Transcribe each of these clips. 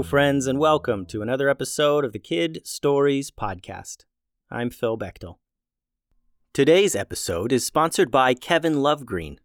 Hello, friends, and welcome to another episode of the Kid Stories Podcast. I'm Phil Bechtel. Today's episode is sponsored by Kevin Lovegreen.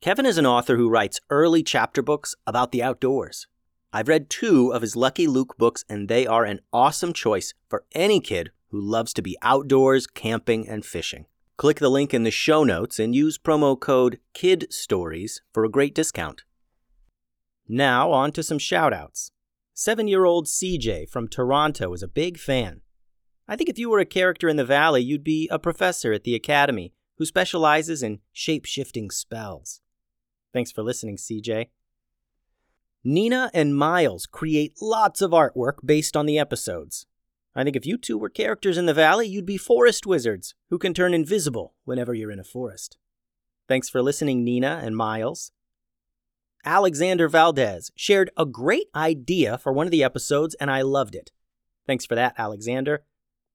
Kevin is an author who writes early chapter books about the outdoors. I've read two of his Lucky Luke books, and they are an awesome choice for any kid who loves to be outdoors, camping, and fishing. Click the link in the show notes and use promo code KIDSTORIES for a great discount. Now, on to some shoutouts. Seven year old CJ from Toronto is a big fan. I think if you were a character in the Valley, you'd be a professor at the Academy who specializes in shape shifting spells. Thanks for listening, CJ. Nina and Miles create lots of artwork based on the episodes. I think if you two were characters in the Valley, you'd be forest wizards who can turn invisible whenever you're in a forest. Thanks for listening, Nina and Miles. Alexander Valdez shared a great idea for one of the episodes, and I loved it. Thanks for that, Alexander.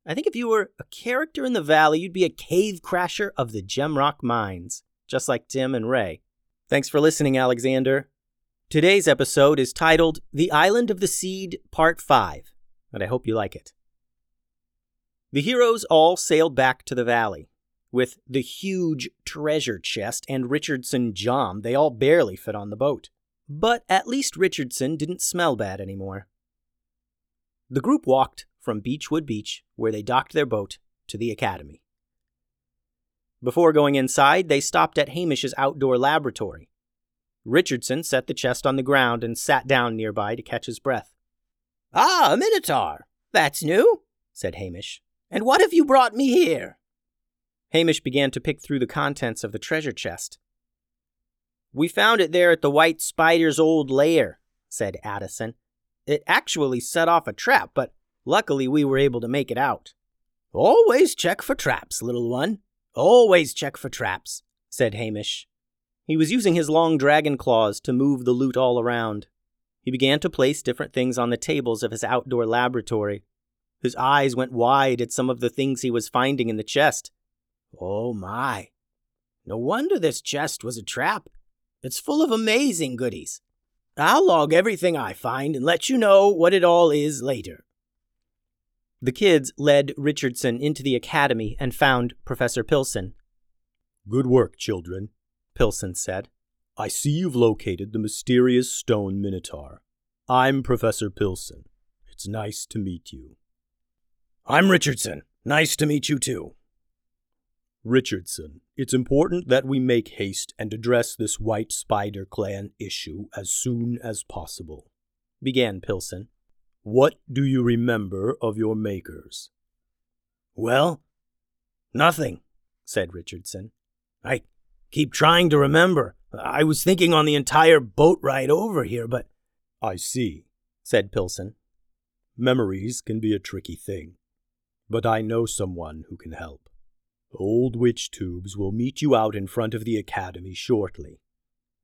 I think if you were a character in the valley, you'd be a cave crasher of the Gemrock Mines, just like Tim and Ray. Thanks for listening, Alexander. Today's episode is titled The Island of the Seed, Part 5, and I hope you like it. The heroes all sailed back to the valley. With the huge treasure chest and Richardson Jom, they all barely fit on the boat. But at least Richardson didn't smell bad anymore. The group walked from Beechwood Beach, where they docked their boat, to the academy. Before going inside, they stopped at Hamish's outdoor laboratory. Richardson set the chest on the ground and sat down nearby to catch his breath. Ah, a Minotaur! That's new, said Hamish. And what have you brought me here? Hamish began to pick through the contents of the treasure chest. We found it there at the White Spider's old lair, said Addison. It actually set off a trap, but luckily we were able to make it out. Always check for traps, little one. Always check for traps, said Hamish. He was using his long dragon claws to move the loot all around. He began to place different things on the tables of his outdoor laboratory. His eyes went wide at some of the things he was finding in the chest. Oh my. No wonder this chest was a trap. It's full of amazing goodies. I'll log everything I find and let you know what it all is later. The kids led Richardson into the academy and found Professor Pilson. Good work, children, Pilson said. I see you've located the mysterious stone minotaur. I'm Professor Pilson. It's nice to meet you. I'm Richardson. Nice to meet you too. Richardson, it's important that we make haste and address this White Spider Clan issue as soon as possible, began Pilson. What do you remember of your makers? Well, nothing, said Richardson. I keep trying to remember. I was thinking on the entire boat ride over here, but. I see, said Pilson. Memories can be a tricky thing, but I know someone who can help. Old Witch Tubes will meet you out in front of the academy shortly.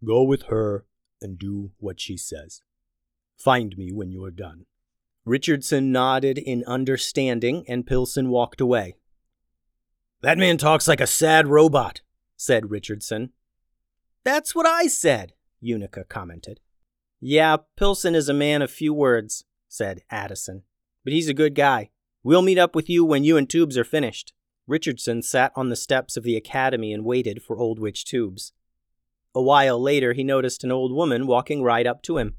Go with her and do what she says. Find me when you are done. Richardson nodded in understanding, and Pilson walked away. That man talks like a sad robot, said Richardson. That's what I said, Unica commented. Yeah, Pilson is a man of few words, said Addison. But he's a good guy. We'll meet up with you when you and Tubes are finished. Richardson sat on the steps of the academy and waited for Old Witch Tubes. A while later, he noticed an old woman walking right up to him.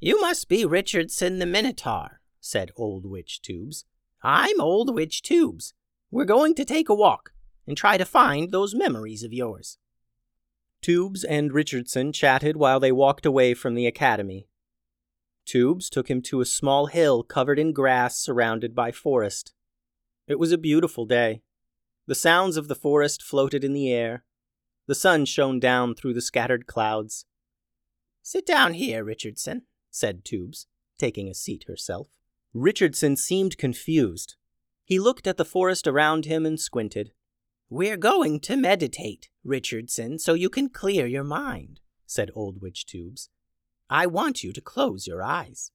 You must be Richardson the Minotaur, said Old Witch Tubes. I'm Old Witch Tubes. We're going to take a walk and try to find those memories of yours. Tubes and Richardson chatted while they walked away from the academy. Tubes took him to a small hill covered in grass surrounded by forest. It was a beautiful day. The sounds of the forest floated in the air. The sun shone down through the scattered clouds. Sit down here, Richardson, said Tubes, taking a seat herself. Richardson seemed confused. He looked at the forest around him and squinted. We're going to meditate, Richardson, so you can clear your mind, said Old Witch Tubes. I want you to close your eyes.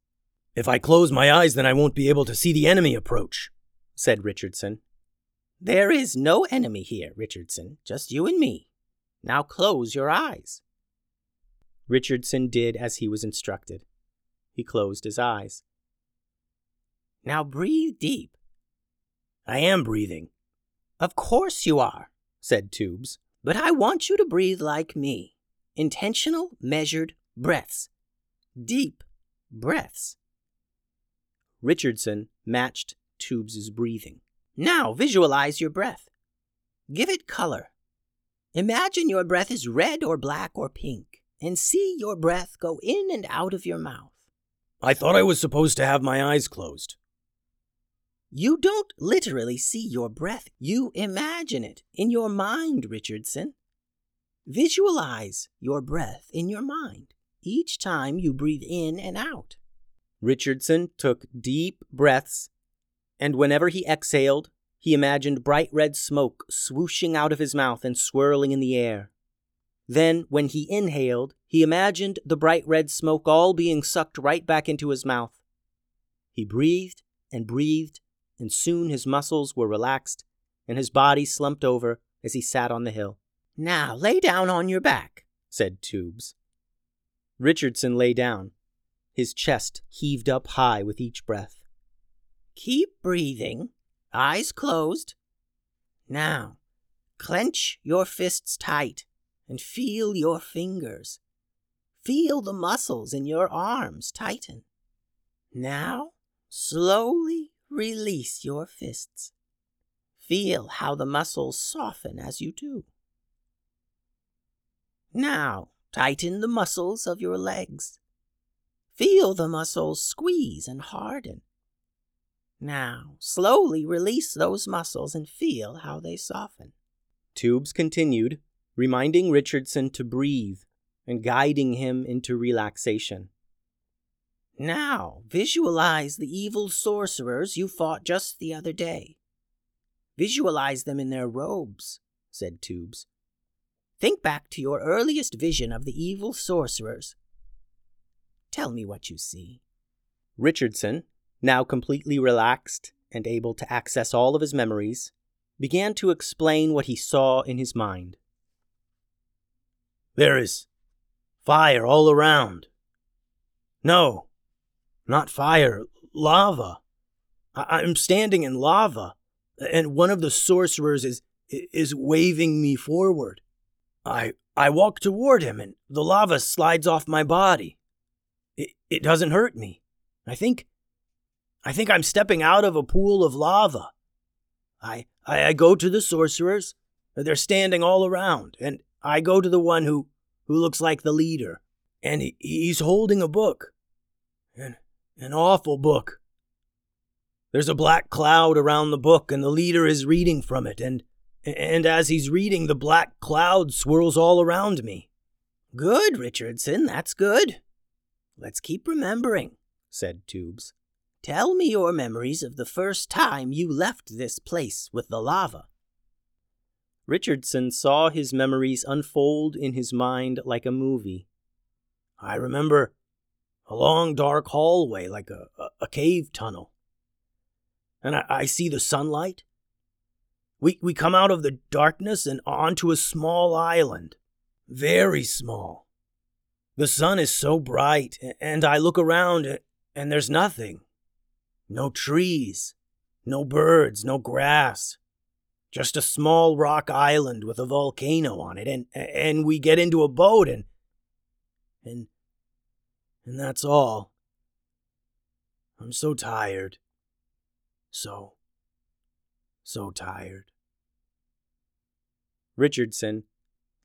If I close my eyes, then I won't be able to see the enemy approach, said Richardson. There is no enemy here, Richardson, just you and me. Now close your eyes. Richardson did as he was instructed. He closed his eyes. Now breathe deep. I am breathing. Of course you are, said Tubes. but I want you to breathe like me. Intentional, measured breaths. Deep breaths. Richardson matched Tubes's breathing. Now visualize your breath. Give it color. Imagine your breath is red or black or pink, and see your breath go in and out of your mouth. I thought I was supposed to have my eyes closed. You don't literally see your breath, you imagine it in your mind, Richardson. Visualize your breath in your mind each time you breathe in and out. Richardson took deep breaths, and whenever he exhaled, he imagined bright red smoke swooshing out of his mouth and swirling in the air. Then, when he inhaled, he imagined the bright red smoke all being sucked right back into his mouth. He breathed and breathed, and soon his muscles were relaxed and his body slumped over as he sat on the hill. Now lay down on your back. said Tubes. Richardson lay down. His chest heaved up high with each breath. Keep breathing, eyes closed. Now, clench your fists tight and feel your fingers. Feel the muscles in your arms tighten. Now, slowly release your fists. Feel how the muscles soften as you do. Now, tighten the muscles of your legs. Feel the muscles squeeze and harden. Now, slowly release those muscles and feel how they soften. Tubes continued, reminding Richardson to breathe and guiding him into relaxation. Now, visualize the evil sorcerers you fought just the other day. Visualize them in their robes, said Tubes. Think back to your earliest vision of the evil sorcerers. Tell me what you see. Richardson, now completely relaxed and able to access all of his memories, began to explain what he saw in his mind. There is fire all around. No, not fire, lava. I- I'm standing in lava, and one of the sorcerers is is waving me forward. I I walk toward him, and the lava slides off my body. It it doesn't hurt me. I think I think I'm stepping out of a pool of lava. I I, I go to the sorcerers. They're standing all around, and I go to the one who who looks like the leader, and he, he's holding a book, an an awful book. There's a black cloud around the book, and the leader is reading from it, and and as he's reading, the black cloud swirls all around me. Good, Richardson, that's good. Let's keep remembering, said Tubes. Tell me your memories of the first time you left this place with the lava. Richardson saw his memories unfold in his mind like a movie. I remember a long dark hallway like a, a, a cave tunnel. And I, I see the sunlight. We, we come out of the darkness and onto a small island. Very small. The sun is so bright, and I look around and there's nothing. No trees, no birds, no grass. Just a small rock island with a volcano on it, and and we get into a boat and and and that's all. I'm so tired. So so tired. Richardson,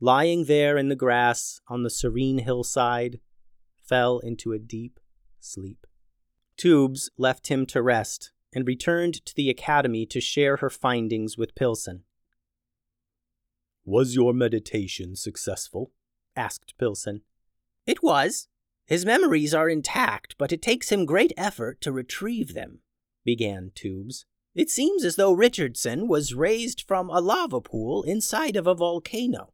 lying there in the grass on the serene hillside, fell into a deep sleep. Tubes left him to rest and returned to the academy to share her findings with Pilson. Was your meditation successful? asked Pilson. It was. His memories are intact, but it takes him great effort to retrieve them, began Tubes. It seems as though Richardson was raised from a lava pool inside of a volcano.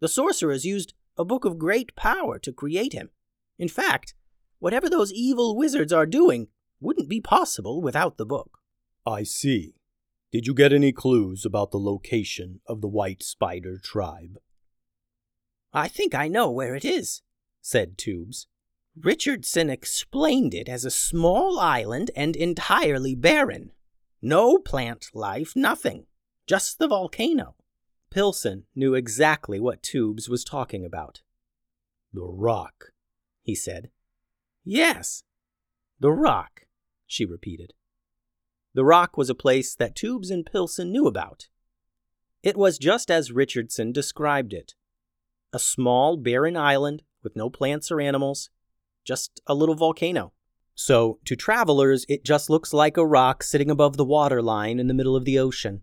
The sorcerers used a book of great power to create him. In fact, whatever those evil wizards are doing wouldn't be possible without the book. I see. Did you get any clues about the location of the White Spider tribe? I think I know where it is, said Tubes. Richardson explained it as a small island and entirely barren. No plant life, nothing. Just the volcano. Pilson knew exactly what Tubes was talking about. The rock, he said. Yes, the rock, she repeated. The rock was a place that Tubes and Pilson knew about. It was just as Richardson described it a small, barren island with no plants or animals, just a little volcano. So, to travelers, it just looks like a rock sitting above the water line in the middle of the ocean.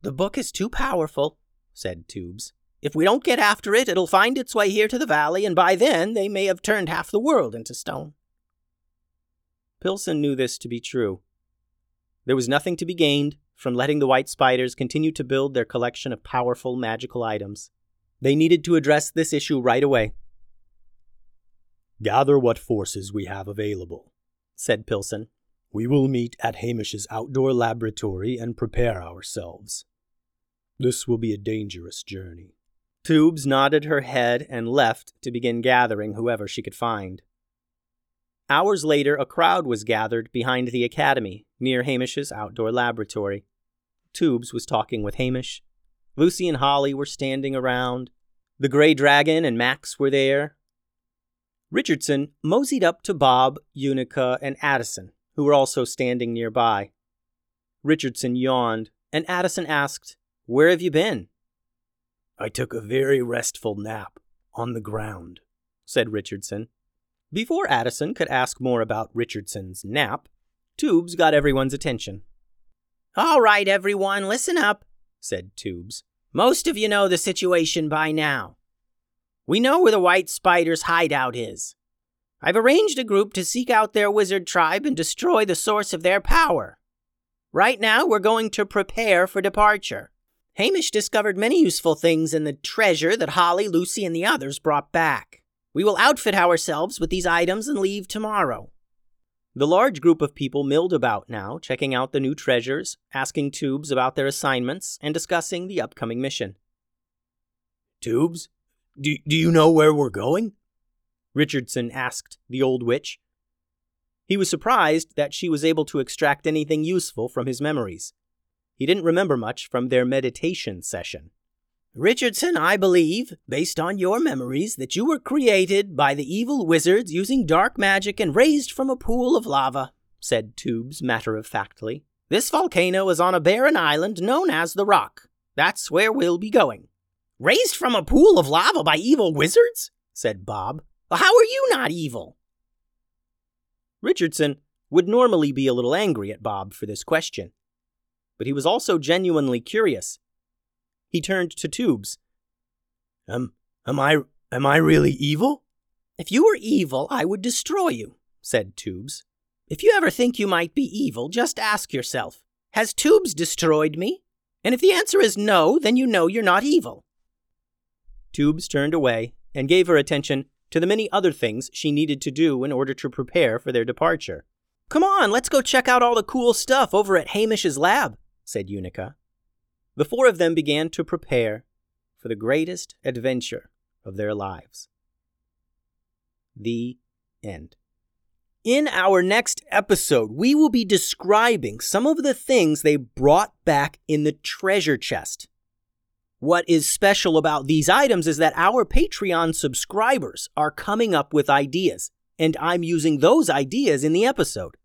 The book is too powerful, said Tubes. If we don't get after it, it'll find its way here to the valley, and by then they may have turned half the world into stone. Pilson knew this to be true. There was nothing to be gained from letting the white spiders continue to build their collection of powerful magical items. They needed to address this issue right away. Gather what forces we have available, said Pilson. We will meet at Hamish's outdoor laboratory and prepare ourselves. This will be a dangerous journey. Tubes nodded her head and left to begin gathering whoever she could find. Hours later, a crowd was gathered behind the academy near Hamish's outdoor laboratory. Tubes was talking with Hamish. Lucy and Holly were standing around. The Grey Dragon and Max were there. Richardson moseyed up to Bob, Unica, and Addison, who were also standing nearby. Richardson yawned, and Addison asked, Where have you been? I took a very restful nap on the ground, said Richardson. Before Addison could ask more about Richardson's nap, Tubes got everyone's attention. All right, everyone, listen up, said Tubes. Most of you know the situation by now. We know where the White Spider's hideout is. I've arranged a group to seek out their wizard tribe and destroy the source of their power. Right now, we're going to prepare for departure. Hamish discovered many useful things in the treasure that Holly, Lucy, and the others brought back. We will outfit ourselves with these items and leave tomorrow. The large group of people milled about now, checking out the new treasures, asking Tubes about their assignments, and discussing the upcoming mission. Tubes, do, do you know where we're going? Richardson asked the old witch. He was surprised that she was able to extract anything useful from his memories. He didn't remember much from their meditation session. Richardson, I believe, based on your memories, that you were created by the evil wizards using dark magic and raised from a pool of lava, said Tubes matter of factly. This volcano is on a barren island known as the Rock. That's where we'll be going. Raised from a pool of lava by evil wizards? said Bob. How are you not evil? Richardson would normally be a little angry at Bob for this question, but he was also genuinely curious he turned to Tubes. Am, am I, am I really evil? If you were evil, I would destroy you, said Tubes. If you ever think you might be evil, just ask yourself, has Tubes destroyed me? And if the answer is no, then you know you're not evil. Tubes turned away and gave her attention to the many other things she needed to do in order to prepare for their departure. Come on, let's go check out all the cool stuff over at Hamish's lab, said Unica. The four of them began to prepare for the greatest adventure of their lives. The end. In our next episode, we will be describing some of the things they brought back in the treasure chest. What is special about these items is that our Patreon subscribers are coming up with ideas, and I'm using those ideas in the episode.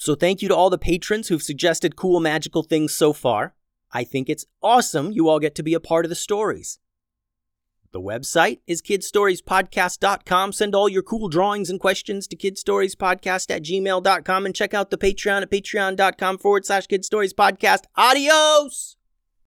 So thank you to all the patrons who've suggested cool magical things so far. I think it's awesome you all get to be a part of the stories. The website is kidstoriespodcast.com. Send all your cool drawings and questions to kidstoriespodcast at gmail.com and check out the Patreon at patreon.com forward slash kidstoriespodcast. Adios!